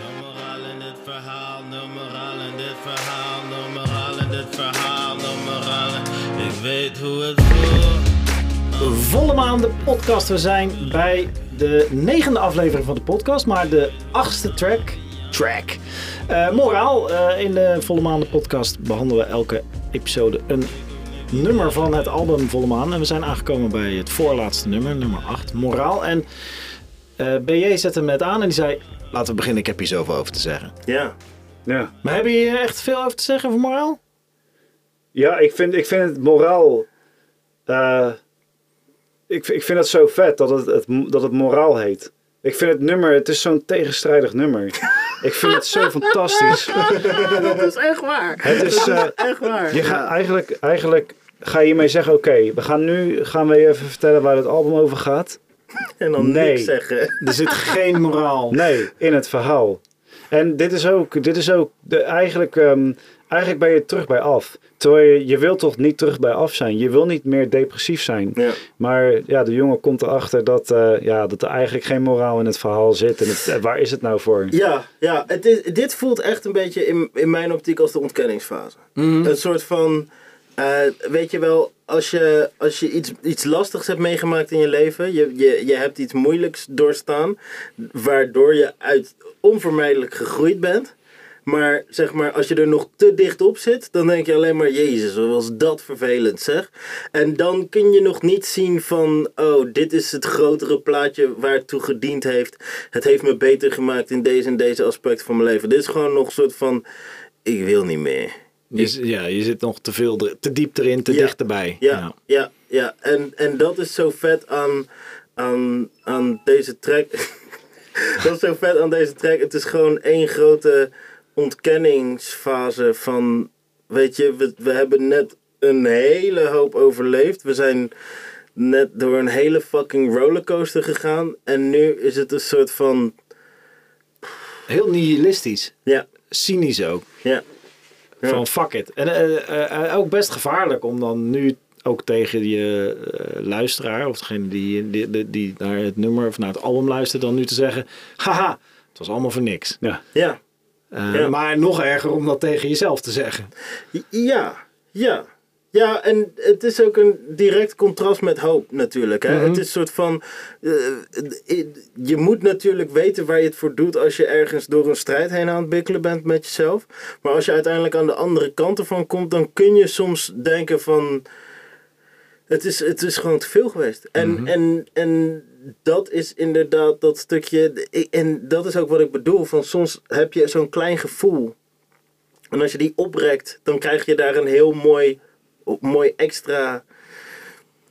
No moraal in dit verhaal, no moraal in dit verhaal, no moraal in dit verhaal, no moraal. Ik weet hoe het voelt. Volle maan de podcast. We zijn bij de negende aflevering van de podcast, maar de achtste track. Track. Eh, moraal. eh, in de Volle maan de podcast behandelen we elke episode een nummer van het album Volle maan. En we zijn aangekomen bij het voorlaatste nummer, nummer 8, Moraal. En eh, BJ zette me het aan en die zei, laten we beginnen, ik heb hier zoveel over te zeggen. Ja. Ja, Maar hebben je hier echt veel over te zeggen over moraal? ja ik, vind, ik vind het moraal. eh, ik, ik vind het zo vet dat het, het, dat het moraal heet. Ik vind het nummer, het is zo'n tegenstrijdig nummer. ik vind het zo fantastisch. Dat is echt waar. Het is, eh, Echt waar. je gaat eigenlijk, eigenlijk ga je hiermee zeggen: oké, we gaan nu gaan we je even vertellen waar het album over gaat. En dan Nee. niks zeggen. Er zit geen moraal. Nee, in het verhaal. En dit is ook, dit is ook de, eigenlijk, ehm, eigenlijk ben je terug bij af. Terwijl je, je wilt toch niet terug bij af zijn. Je wil niet meer depressief zijn. Ja. Maar ja, de jongen komt erachter dat, eh, ja, dat er eigenlijk geen moraal in het verhaal zit. En het, eh, waar is het nou voor? Ja, ja het is, dit voelt echt een beetje in, in mijn optiek als de ontkenningsfase. Een soort van, eh, weet je wel, als je, als je iets, iets lastigs hebt meegemaakt in je leven, je, je, je hebt iets moeilijks doorstaan, waardoor je uit onvermijdelijk gegroeid bent. Maar zeg maar, als je er nog te dicht op zit, dan denk je alleen maar, Jezus, wat was dat vervelend zeg. En dan kun je nog niet zien van, oh, dit is het grotere plaatje waar het toe gediend heeft. Het heeft me beter gemaakt in deze en deze aspect van mijn leven. Dit is gewoon nog een soort van, ik wil niet meer. Je, ja, je zit nog te veel, te diep erin, te Ja. dicht erbij. Ja, ja, ja. En, en dat is zo vet aan, aan, aan deze track. dat is zo vet aan deze track. Het is gewoon één grote ontkenningsfase van... Weet je, we, we hebben net een hele hoop overleefd. We zijn net door een hele fucking rollercoaster gegaan. En nu is het een soort van... Heel nihilistisch. Ja, Cynisch ook. ja. Ja. Van fuck it. En eh, eh, eh, ook best gevaarlijk om dan nu ook tegen je luisteraar... of degene die, die, die, die naar het nummer of naar het album luistert... dan nu te zeggen... Haha, het was allemaal voor niks. Ja. Ja, Eh, Ja. Maar nog erger om dat tegen jezelf te zeggen. Ja, ja. Ja, en het is ook een direct contrast met hoop natuurlijk. Hè? Het is een soort van... eh, je moet natuurlijk weten waar je het voor doet als je ergens door een strijd heen aan het bikkelen bent met jezelf. Maar als je uiteindelijk aan de andere kant ervan komt, dan kun je soms denken van... Het is, het is gewoon te veel geweest. En, en, en dat is inderdaad dat stukje... En dat is ook wat ik bedoel. Van soms heb je zo'n klein gevoel en als je die oprekt, dan krijg je daar een heel mooi, mooi extra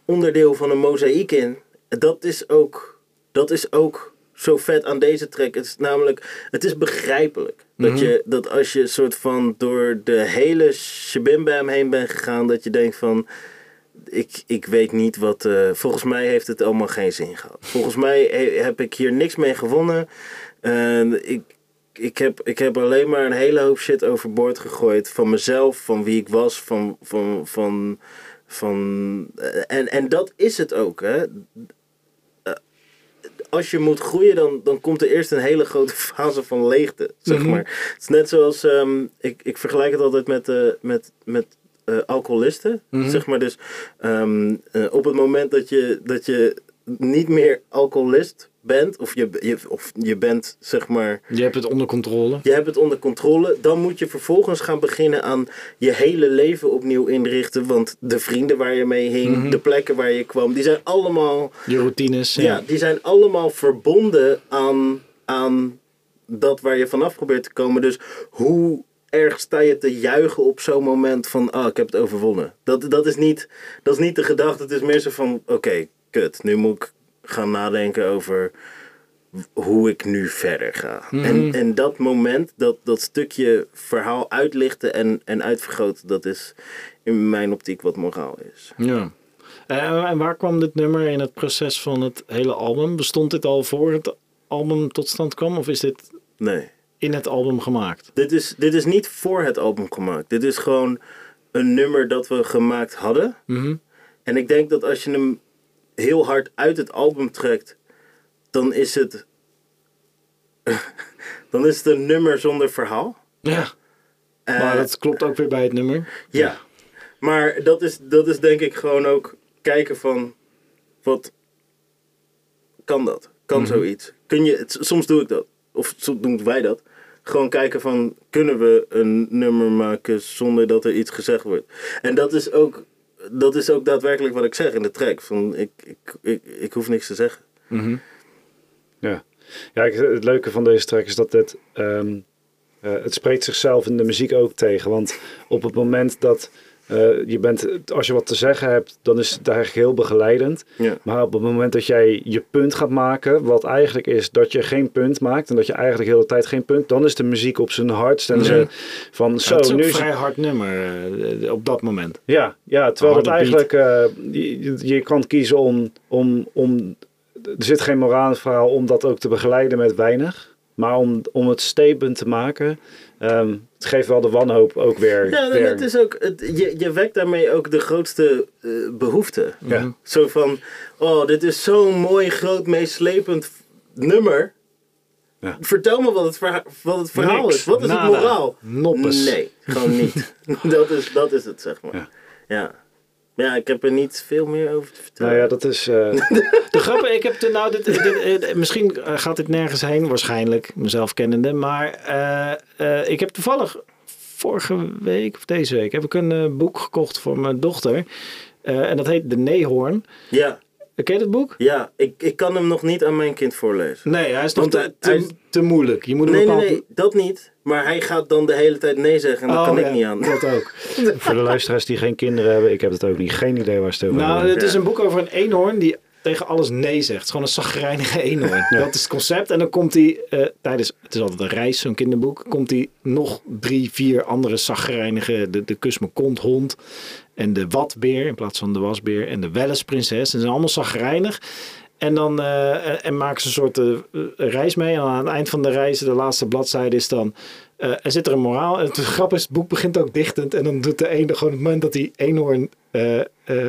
onderdeel van een mozaïek in. Dat is ook, dat is ook zo vet aan deze track. Het is namelijk, het is begrijpelijk. Dat, je, dat als je soort van door de hele shabimbam heen bent gegaan, dat je denkt van... Ik, ik weet niet wat. eh, volgens mij heeft het allemaal geen zin gehad. Volgens mij he- heb ik hier niks mee gewonnen. En ik, ik, heb, ik heb alleen maar een hele hoop shit overboord gegooid. Van mezelf, van wie ik was, van. van, van, van eh, en, en dat is het ook, hè. Eh, Als je moet groeien, dan, dan komt er eerst een hele grote fase van leegte, zeg maar. Het is net zoals, ehm, ik, ik vergelijk het altijd met, eh, met, met alcoholisten, zeg maar. Dus ehm, eh, op het moment dat je, dat je niet meer alcoholist bent, of je, je, of je bent, zeg maar, Je hebt het onder controle. je hebt het onder controle. Dan moet je vervolgens gaan beginnen aan je hele leven opnieuw inrichten. Want de vrienden waar je mee hing, de plekken waar je kwam, die zijn allemaal, Je routines. ja. die zijn allemaal verbonden aan, aan dat waar je vanaf probeert te komen. Dus hoe erg sta je te juichen op zo'n moment van, ah, ik heb het overwonnen. Dat, dat, is, niet, dat is niet de gedachte. Het is meer zo van, oké, kut, nu moet ik gaan nadenken over hoe ik nu verder ga. En, en dat moment, dat, dat stukje verhaal uitlichten en, en uitvergroten, dat is in mijn optiek wat moraal is. Ja. En waar kwam dit nummer in het proces van het hele album? Bestond dit al voor het album tot stand kwam? Of is dit Nee. in het album gemaakt? Dit is, dit is niet voor het album gemaakt. Dit is gewoon een nummer dat we gemaakt hadden. Mhm. En ik denk dat als je hem heel hard uit het album trekt, dan is het. dan is het een nummer zonder verhaal. Ja. Eh, Maar dat klopt ook weer bij het nummer. Ja. Maar dat is, dat is denk ik gewoon ook kijken van wat kan dat? Kan Mhm. zoiets? Kun je, het- soms doe ik dat. Of soms doen wij dat. Gewoon kijken van kunnen we een nummer maken zonder dat er iets gezegd wordt. En dat is ook, dat is ook daadwerkelijk wat ik zeg in de track. Van ik, ik, ik, ik hoef niks te zeggen. Ja, ja ik, het leuke van deze track is dat het, ehm, eh, het spreekt zichzelf in de muziek ook tegen. Want op het moment dat eh, je bent, als je wat te zeggen hebt, dan is het eigenlijk heel begeleidend. Ja. Maar op het moment dat jij je punt gaat maken, wat eigenlijk is dat je geen punt maakt en dat je eigenlijk de hele tijd geen punt, dan is de muziek op zijn hardst. En ze van zo, het is nu een vrij hard nummer eh, op dat moment. ja, ja terwijl het eigenlijk, eh, je, je kan kiezen om, om, om, er zit geen moraal in het verhaal om dat ook te begeleiden met weinig. Maar om, om het statement te maken, ehm, het geeft wel de wanhoop ook weer. Ja, en weer. het is ook, het, je, je wekt daarmee ook de grootste eh, behoefte. Ja. Zo van, oh, dit is zo'n mooi, groot, meeslepend nummer. Ja. Vertel me wat het, verha- wat het verhaal Niks, is. Wat is nada, het moraal? noppes. Nee, gewoon niet. dat, is, dat is het, zeg maar. Ja. Ja. Ja. ik heb er niet veel meer over te vertellen. Nou ja, dat is. eh, De grappen, ik heb de, nou, dit, dit- eh, misschien eh, gaat dit nergens heen, waarschijnlijk, mezelf kennende. Maar ik heb toevallig vorige week of deze week heb ik een boek gekocht voor mijn dochter. En dat heet De Neehoorn. Ja, Ken je het boek? ja ik, ik kan hem nog niet aan mijn kind voorlezen. Nee, hij is nog te, te, hij is- te moeilijk. Je moet Nee, nee, bepaald... nee, dat niet. Maar hij gaat dan de hele tijd nee zeggen en dat Oh, kan ja, ik niet aan. Dat ook. voor de luisteraars die geen kinderen hebben, ik heb het ook niet. Geen idee waar ze het over Nou, het is een boek over een eenhoorn die tegen alles nee zegt. Het is gewoon een zagrijnige eenhoorn. Dat is het concept. En dan komt hij eh, tijdens, het is altijd een reis, zo'n kinderboek, komt hij nog drie, vier andere zagrijnige, de, de kus me kont hond en de watbeer in plaats van de wasbeer en de wellesprinses. En ze zijn allemaal zagrijnig. En dan eh, en maken ze een soort eh, reis mee. En aan het eind van de reis, de laatste bladzijde is dan... eh, er zit er een moraal. En het grappige is, het boek begint ook dichtend. En dan doet de ene gewoon op het moment dat die eenhoorn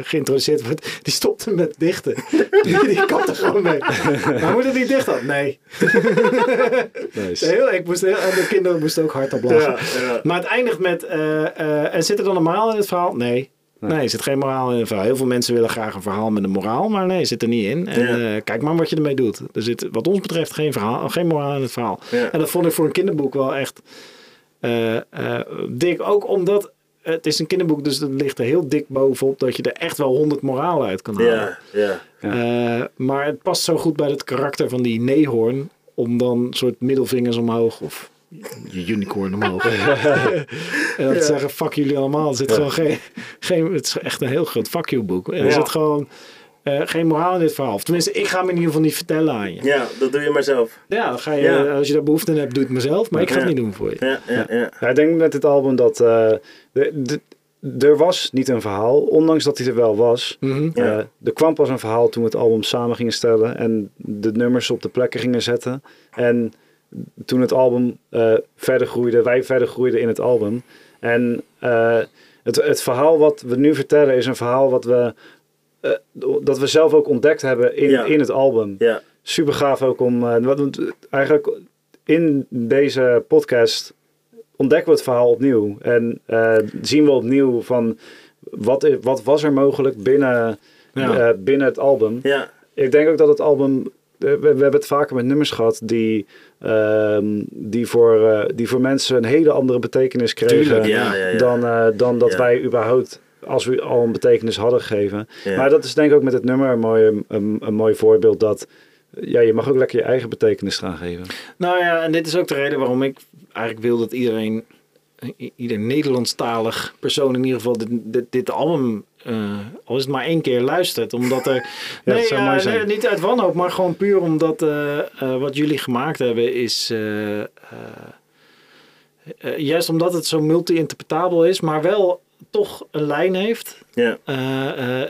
geïntroduceerd wordt... Die stopt hem met dichten. die, die kapt er gewoon mee. Maar moet het niet dicht dan? Nee. Nice. Heel, ik moest heel, en de kinderen moesten ook hard op lachen. Ja, ja. Maar het eindigt met... en zit er dan een moraal in het verhaal? Nee. Nee, er zit geen moraal in het verhaal. Heel veel mensen willen graag een verhaal met een moraal, maar nee, zit er niet in. En Ja. eh, kijk maar wat je ermee doet. Er zit wat ons betreft geen, verhaal, geen moraal in het verhaal. Ja. En dat vond ik voor een kinderboek wel echt eh, eh, dik. Ook omdat het is een kinderboek, dus het ligt er heel dik bovenop dat je er echt wel honderd moraal uit kan halen. Ja, ja. Eh, maar het past zo goed bij het karakter van die neehoorn. Om dan soort middelvingers omhoog of je unicorn omhoog. en dan te zeggen, fuck jullie allemaal. Er zit gewoon geen, geen... Het is echt een heel groot fuck you boek. En er Ja. zit gewoon eh, geen moraal in dit verhaal. Tenminste, ik ga hem in ieder geval niet vertellen aan je. Ja, dat doe je maar zelf. Ja, dan ga je, Ja. als je daar behoefte aan hebt, doe het mezelf. Maar ik ga het Ja. niet doen voor je. Ja, ja, ja. Ja, ik denk met dit album dat eh, de, de- er was niet een verhaal, ondanks dat hij er wel was. Mhm. Ja. Eh, er kwam pas een verhaal toen we het album samen gingen stellen en de nummers op de plekken gingen zetten. En toen het album eh, verder groeide, wij verder groeiden in het album. En eh, het, het verhaal wat we nu vertellen is een verhaal wat we, eh, dat we zelf ook ontdekt hebben in, Ja. in het album. Ja, Super gaaf ook om, wat, eigenlijk in deze podcast ontdekken we het verhaal opnieuw. En zien we opnieuw van wat, wat was er mogelijk binnen, Ja. binnen het album. ja, Ik denk ook dat het album, we, we hebben het vaker met nummers gehad die, ehm, die, voor, eh, die voor mensen een hele andere betekenis kregen Tuurlijk, ja, ja, ja. dan, eh, dan dat wij überhaupt als we al een betekenis hadden gegeven. Maar dat is denk ik ook met het nummer een mooi, een, een mooi voorbeeld dat ja, je mag ook lekker je eigen betekenis gaan geven. Nou ja, en dit is ook de reden waarom ik eigenlijk wil dat iedereen, ieder Nederlandstalig persoon in ieder geval dit, dit, dit album, eh, al is het maar één keer luistert. Omdat er, dat nee, zou ja, mooi zijn. nee, niet uit wanhoop, maar gewoon puur omdat eh, eh, wat jullie gemaakt hebben is, eh, eh, eh, juist omdat het zo multi-interpretabel is, maar wel toch een lijn heeft. ja. Eh, eh,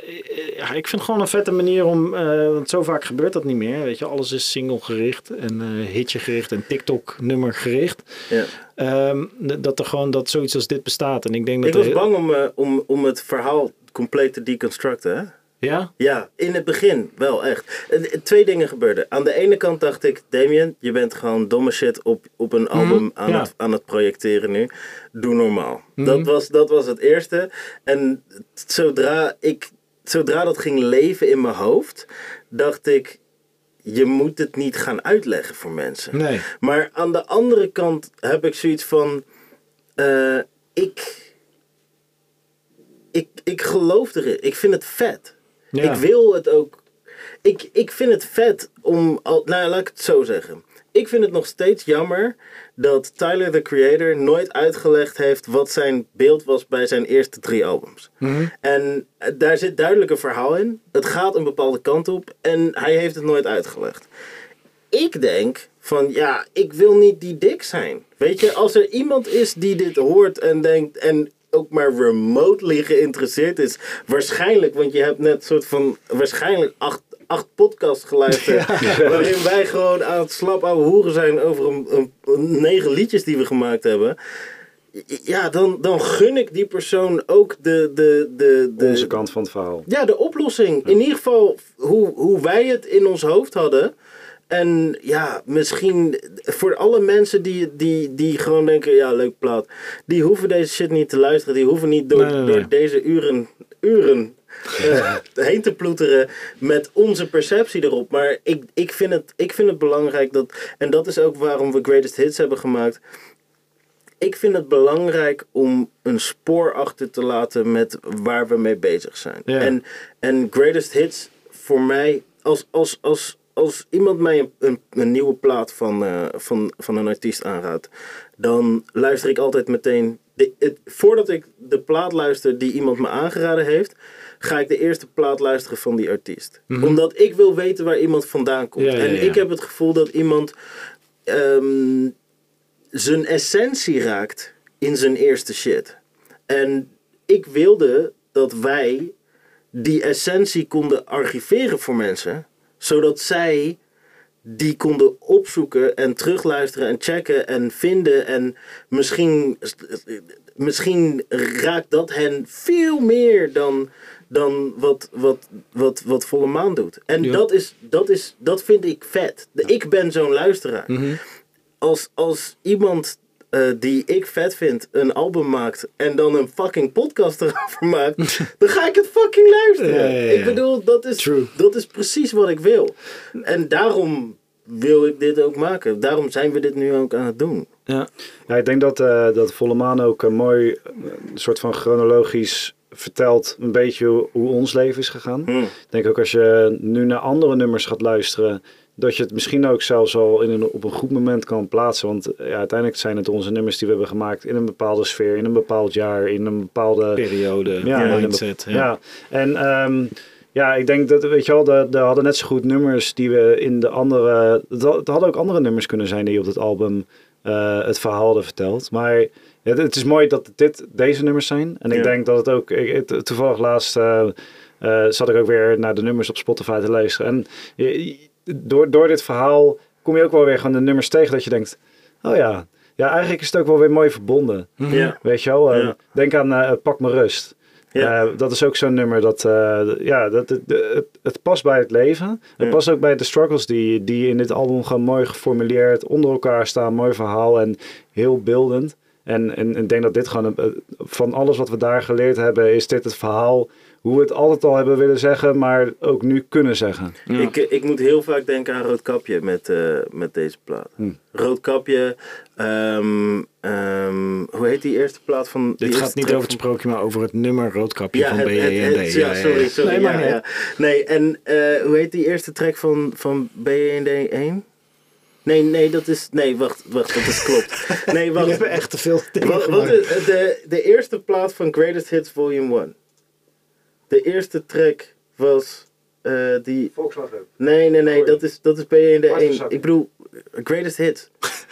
ja, ik vind het gewoon een vette manier om, eh, want zo vaak gebeurt dat niet meer. Weet je, alles is single gericht en eh, hitje gericht en TikTok nummer gericht. ja. Ehm, dat er gewoon dat zoiets als dit bestaat. En ik denk dat Ik was bang om, eh, om, om het verhaal compleet te deconstructen. Hè? Ja? Ja, in het begin wel echt. Eh, Twee dingen gebeurden. Aan de ene kant dacht ik, Damien, je bent gewoon domme shit op, op een album aan, ja. het, aan het projecteren nu. Doe normaal. dat, was, dat was het eerste. En zodra, ik, zodra dat ging leven in mijn hoofd, dacht ik, je moet het niet gaan uitleggen voor mensen. Nee. Maar aan de andere kant heb ik zoiets van. eh, ik, ik. Ik geloof erin. Ik vind het vet. Ja. Ik wil het ook. Ik, ik vind het vet om. al- Nou, laat ik het zo zeggen. Ik vind het nog steeds jammer dat Tyler the Creator nooit uitgelegd heeft wat zijn beeld was bij zijn eerste drie albums. En eh, daar zit duidelijk een verhaal in. Het gaat een bepaalde kant op en hij heeft het nooit uitgelegd ik denk van ja, ik wil niet die dik zijn. Weet je, als er iemand is die dit hoort en denkt en ook maar remotely geïnteresseerd is, waarschijnlijk, want je hebt net soort van waarschijnlijk acht, acht podcasts geluisterd, waarin wij gewoon aan het slap ouwe hoeren zijn over een, een, een negen liedjes die we gemaakt hebben. Ja, dan, dan gun ik die persoon ook de, de, de, de, Onze kant van het verhaal. ja, de oplossing. In ieder geval hoe, hoe wij het in ons hoofd hadden. En ja, misschien voor alle mensen die, die, die gewoon denken, ja, leuk plaat. Die hoeven deze shit niet te luisteren. Die hoeven niet door, Nee, nee, nee. door deze uren, uren eh, heen te ploeteren met onze perceptie erop. Maar ik, ik, vind het, ik vind het belangrijk dat, en dat is ook waarom we Greatest Hits hebben gemaakt. Ik vind het belangrijk om een spoor achter te laten met waar we mee bezig zijn. Ja. En, en Greatest Hits voor mij, als, als, als, als iemand mij een, een, een nieuwe plaat van, eh, van, van een artiest aanraadt, dan luister ik altijd meteen. De, het, voordat ik de plaat luister die iemand me aangeraden heeft, ga ik de eerste plaat luisteren van die artiest. Omdat ik wil weten waar iemand vandaan komt. Mhm. Ja, ja, en ik heb het gevoel dat iemand ehm, zijn essentie raakt in zijn eerste shit. En ik wilde dat wij die essentie konden archiveren voor mensen, zodat zij die konden opzoeken en terugluisteren en checken en vinden. En misschien, misschien raakt dat hen veel meer dan, dan wat, wat, wat, wat Volle Maan doet. En Ja. dat, is, dat, is, dat vind ik vet. Ik ben zo'n luisteraar. Als, als iemand eh, die ik vet vind een album maakt en dan een fucking podcast erover maakt, dan ga ik het fucking luisteren. Ja, ja, ja. Ik bedoel, dat is, True. dat is precies wat ik wil. En daarom wil ik dit ook maken. Daarom zijn we dit nu ook aan het doen. Ja. Ja, ik denk dat, eh, dat Volle Maan ook een mooi eh, een soort van chronologisch vertelt een beetje hoe, hoe ons leven is gegaan. Hmm. Ik denk ook als je nu naar andere nummers gaat luisteren, dat je het misschien ook zelfs al in een, op een goed moment kan plaatsen. Want eh, ja, uiteindelijk zijn het onze nummers die we hebben gemaakt in een bepaalde sfeer, in een bepaald jaar, in een bepaalde Periode, Ja, een mindset. be- Ja. Ja, en ehm, ja, ik denk dat, weet je wel, er er hadden net zo goed nummers die we in de andere... Het had- het hadden ook andere nummers kunnen zijn die op het album eh, het verhaal hadden verteld. Maar ja, het is mooi dat dit deze nummers zijn. En ik Ja. denk dat het ook... Ik, het- toevallig laatst eh, eh, zat ik ook weer naar de nummers op Spotify te luisteren. En je- door, door dit verhaal kom je ook wel weer gewoon de nummers tegen dat je denkt... Oh ja, ja eigenlijk is het ook wel weer mooi verbonden. Ja. Weet je wel? Eh, Ja. Denk aan eh, Pak me rust. Ja. Eh, dat is ook zo'n nummer dat, eh, ja, dat, het, het, het past bij het leven. Het past ook bij de struggles die, die in dit album gewoon mooi geformuleerd onder elkaar staan. Mooi verhaal en heel beeldend. En, en ik denk dat dit gewoon, een- van alles wat we daar geleerd hebben, is dit het verhaal hoe we het altijd al hebben willen zeggen, maar ook nu kunnen zeggen. Ja. Ik, eh, ik moet heel vaak denken aan Roodkapje met, eh, met deze plaat. Hm. Roodkapje, ehm, ehm, hoe heet die eerste plaat van... Dit gaat niet over het sprookje, maar over het nummer roodkapje Ja, van het, het, BJND. het- ja, sorry, sorry. Nee, ja, maar ja. Nee, en eh, hoe heet die eerste track van, van BND 1? Nee, nee, dat is... Nee, wacht, wacht, dat is klopt. Nee, We wacht. hebben echt te veel dingen Wat, is, de, de eerste plaat van Greatest Hits Volume 1. De eerste track was eh, die... Volkswagen. Nee, nee, nee, dat is, dat is BND 1. Hartstikke. Ik bedoel, Greatest Hits.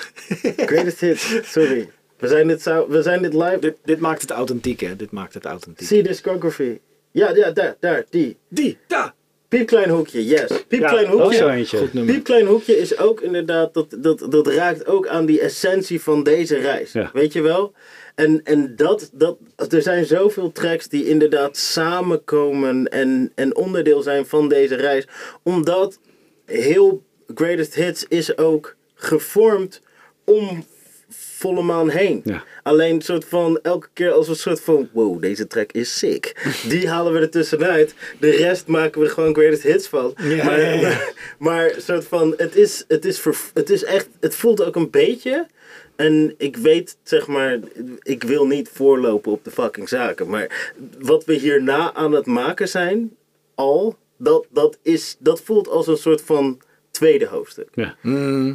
Greatest Hits, sorry. We zijn dit, zou- we zijn dit live... Dit, dit maakt het authentiek, hè? Dit maakt het authentiek. See discography. Ja, ja, daar, daar, die. Die, daar, Piepklein hoekje, yes. Piepklein Ja, hoekje. Piepklein hoekje is ook inderdaad, dat, dat, dat raakt ook aan die essentie van deze reis. Ja. Weet je wel? En, en dat, dat, er zijn zoveel tracks die inderdaad samenkomen en, en onderdeel zijn van deze reis. Omdat heel Greatest Hits is ook gevormd om volle maan heen. Ja. Alleen soort van elke keer als we een soort van wow, deze track is sick. Die halen we er tussenuit. De rest maken we gewoon greatest hits van. Ja, maar, ja, ja. maar, maar soort van het is, het is ver, het is echt, het voelt ook een beetje. En ik weet, zeg maar, ik wil niet voorlopen op de fucking zaken. Maar wat we hierna aan het maken zijn, al, dat, dat, is, dat voelt als een soort van tweede hoofdstuk. Ja.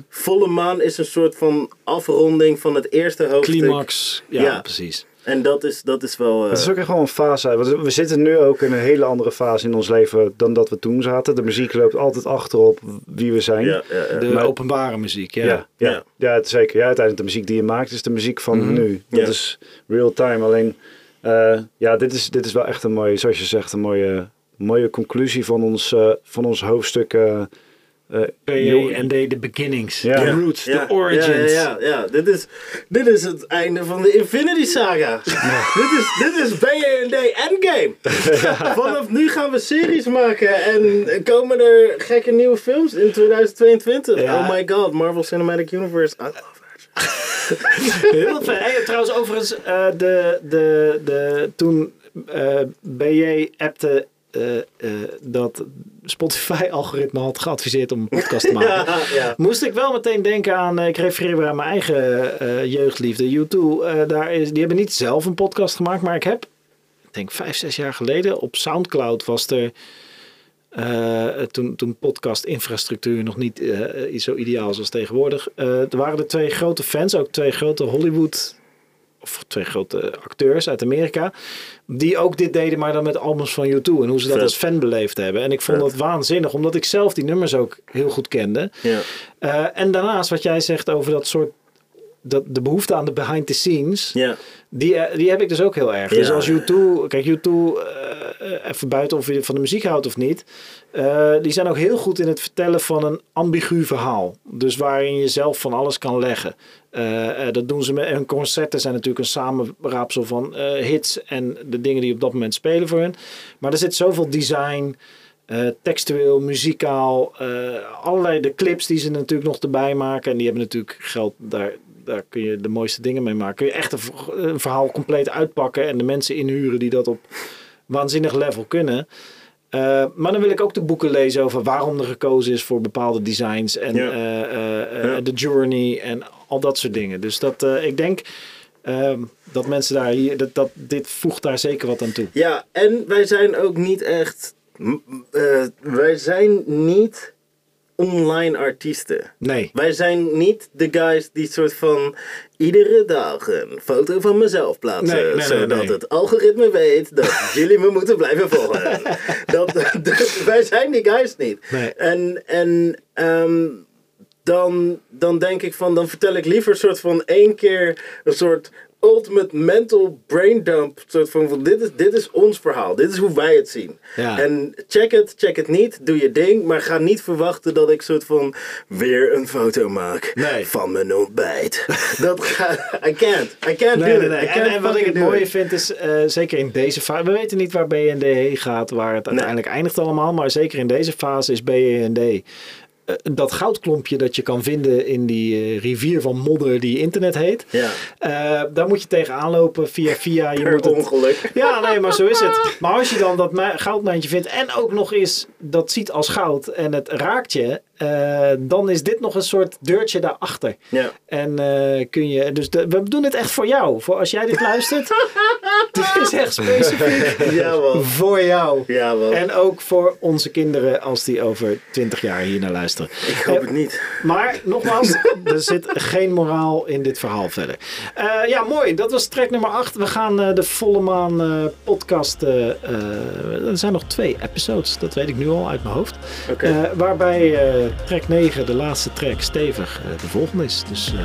Volle maan is een soort van afronding van het eerste hoofdstuk. Climax. Ja, Ja. precies. En dat is, dat is wel... eh, Het is ook echt wel een fase. Want we zitten nu ook in een hele andere fase in ons leven dan dat we toen zaten. De muziek loopt altijd achterop wie we zijn. ja, ja, ja. De Maar- openbare muziek, ja. Ja, ja. Ja. ja. het is zeker. Ja, uiteindelijk de muziek die je maakt is de muziek van nu. Dat is real time. Alleen, eh, ja, dit is, dit is wel echt een mooie, zoals je zegt, een mooie, mooie conclusie van ons, eh, van ons hoofdstuk. Eh, en de, beginnings, de roots, de origins. Ja, ja, ja. Dit, is, dit is het einde van de Infinity Saga. dit, is, dit is BND Endgame. Vanaf nu gaan we series maken en komen er gekke nieuwe films in 2022. Ja. Oh my god, Marvel Cinematic Universe. I love that. Heel fijn. Hey, trouwens, overigens, eh, de, de, de, toen eh BJ appte eh, eh, dat Spotify-algoritme had geadviseerd om een podcast te maken. Ja, ja. Moest ik wel meteen denken aan, eh, ik refereer weer aan mijn eigen jeugdliefde, U2. eh, daar is, die hebben niet zelf een podcast gemaakt, maar ik heb, ik denk vijf, zes jaar geleden, op Soundcloud was er, toen, toen podcast-infrastructuur nog niet eh, zo ideaal was als tegenwoordig. er waren er twee grote fans, ook twee grote Hollywood, of twee grote acteurs uit Amerika, die ook dit deden, maar dan met albums van U2 en hoe ze dat Vet. als fan beleefd hebben. En ik vond Vet. dat waanzinnig, omdat ik zelf die nummers ook heel goed kende. Ja. Eh, en daarnaast wat jij zegt over dat soort. Dat, de behoefte aan de behind the scenes. Ja. Die, eh, die heb ik dus ook heel erg. Dus als U2. Kijk, U2. eh, even buiten of je van de muziek houdt of niet. eh, die zijn ook heel goed in het vertellen van een ambigu verhaal. Dus waarin je zelf van alles kan leggen. Eh, eh, dat doen ze met. En concerten zijn natuurlijk een samenraapsel van eh, hits. En de dingen die op dat moment spelen voor hun. Maar er zit zoveel design. eh, textueel, muzikaal, eh, allerlei de clips die ze natuurlijk nog erbij maken. En die hebben natuurlijk geld, daar, daar kun je de mooiste dingen mee maken. Kun je echt een, verhaal compleet uitpakken en de mensen inhuren die dat op waanzinnig level kunnen. Eh, maar dan wil ik ook de boeken lezen over waarom er gekozen is voor bepaalde designs en Ja. eh, eh, eh, Ja. de journey en al dat soort dingen. Dus dat, eh, ik denk ehm, dat mensen daar hier, dat, dat, dit voegt daar zeker wat aan toe. Ja, en wij zijn ook niet echt. eh, wij zijn niet online artiesten. Nee. Wij zijn niet de guys die soort van iedere dag een foto van mezelf plaatsen. Nee, nee, nee, zodat nee. het algoritme weet dat jullie me moeten blijven volgen. dat, dat- wij zijn die guys niet. En, en ehm, dan, dan denk ik van, dan vertel ik liever een soort van één keer een soort ultimate mental brain dump. Soort van, van dit, is, dit is ons verhaal. Dit is hoe wij het zien. Ja. En check het, check het niet. Doe je ding. Maar ga niet verwachten dat ik soort van weer een foto maak Nee. van mijn ontbijt. dat ga, I can't. I can't Nee, do nee, it. I En, can't en wat ik het mooie it. vind is, eh, zeker in deze fase, we weten niet waar BND gaat, waar het uiteindelijk eindigt allemaal, maar zeker in deze fase is BND dat goudklompje dat je kan vinden in die eh, rivier van modder die internet heet. Ja. Eh, daar moet je tegenaan lopen via via. Je Per moet het, ongeluk. ja, nee, maar zo is het. Maar als je dan dat goudmijntje vindt en ook nog eens dat ziet als goud en het raakt je, eh, dan is dit nog een soort deurtje daarachter. Ja. En eh, kun je, dus de- we doen het echt voor jou. Voor als jij dit luistert, dit is echt specifiek Jawel. voor jou. Jawel. En ook voor onze kinderen als die over 20 jaar hier naar luisteren. Ik hoop het niet. Maar nogmaals, er zit geen moraal in dit verhaal verder. Eh, ja, mooi. Dat was track nummer 8. We gaan eh, de Volle Maan eh, podcast. eh, eh, er zijn nog twee episodes, dat weet ik nu al uit mijn hoofd. Oké. Eh, waarbij eh, track 9, de laatste track, stevig eh, de volgende is. Dus eh,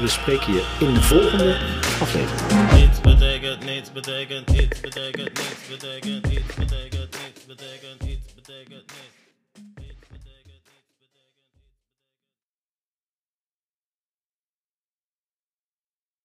we spreken je in de volgende aflevering. Niets betekent niets betekent iets betekent niets betekent iets betekent niets betekent.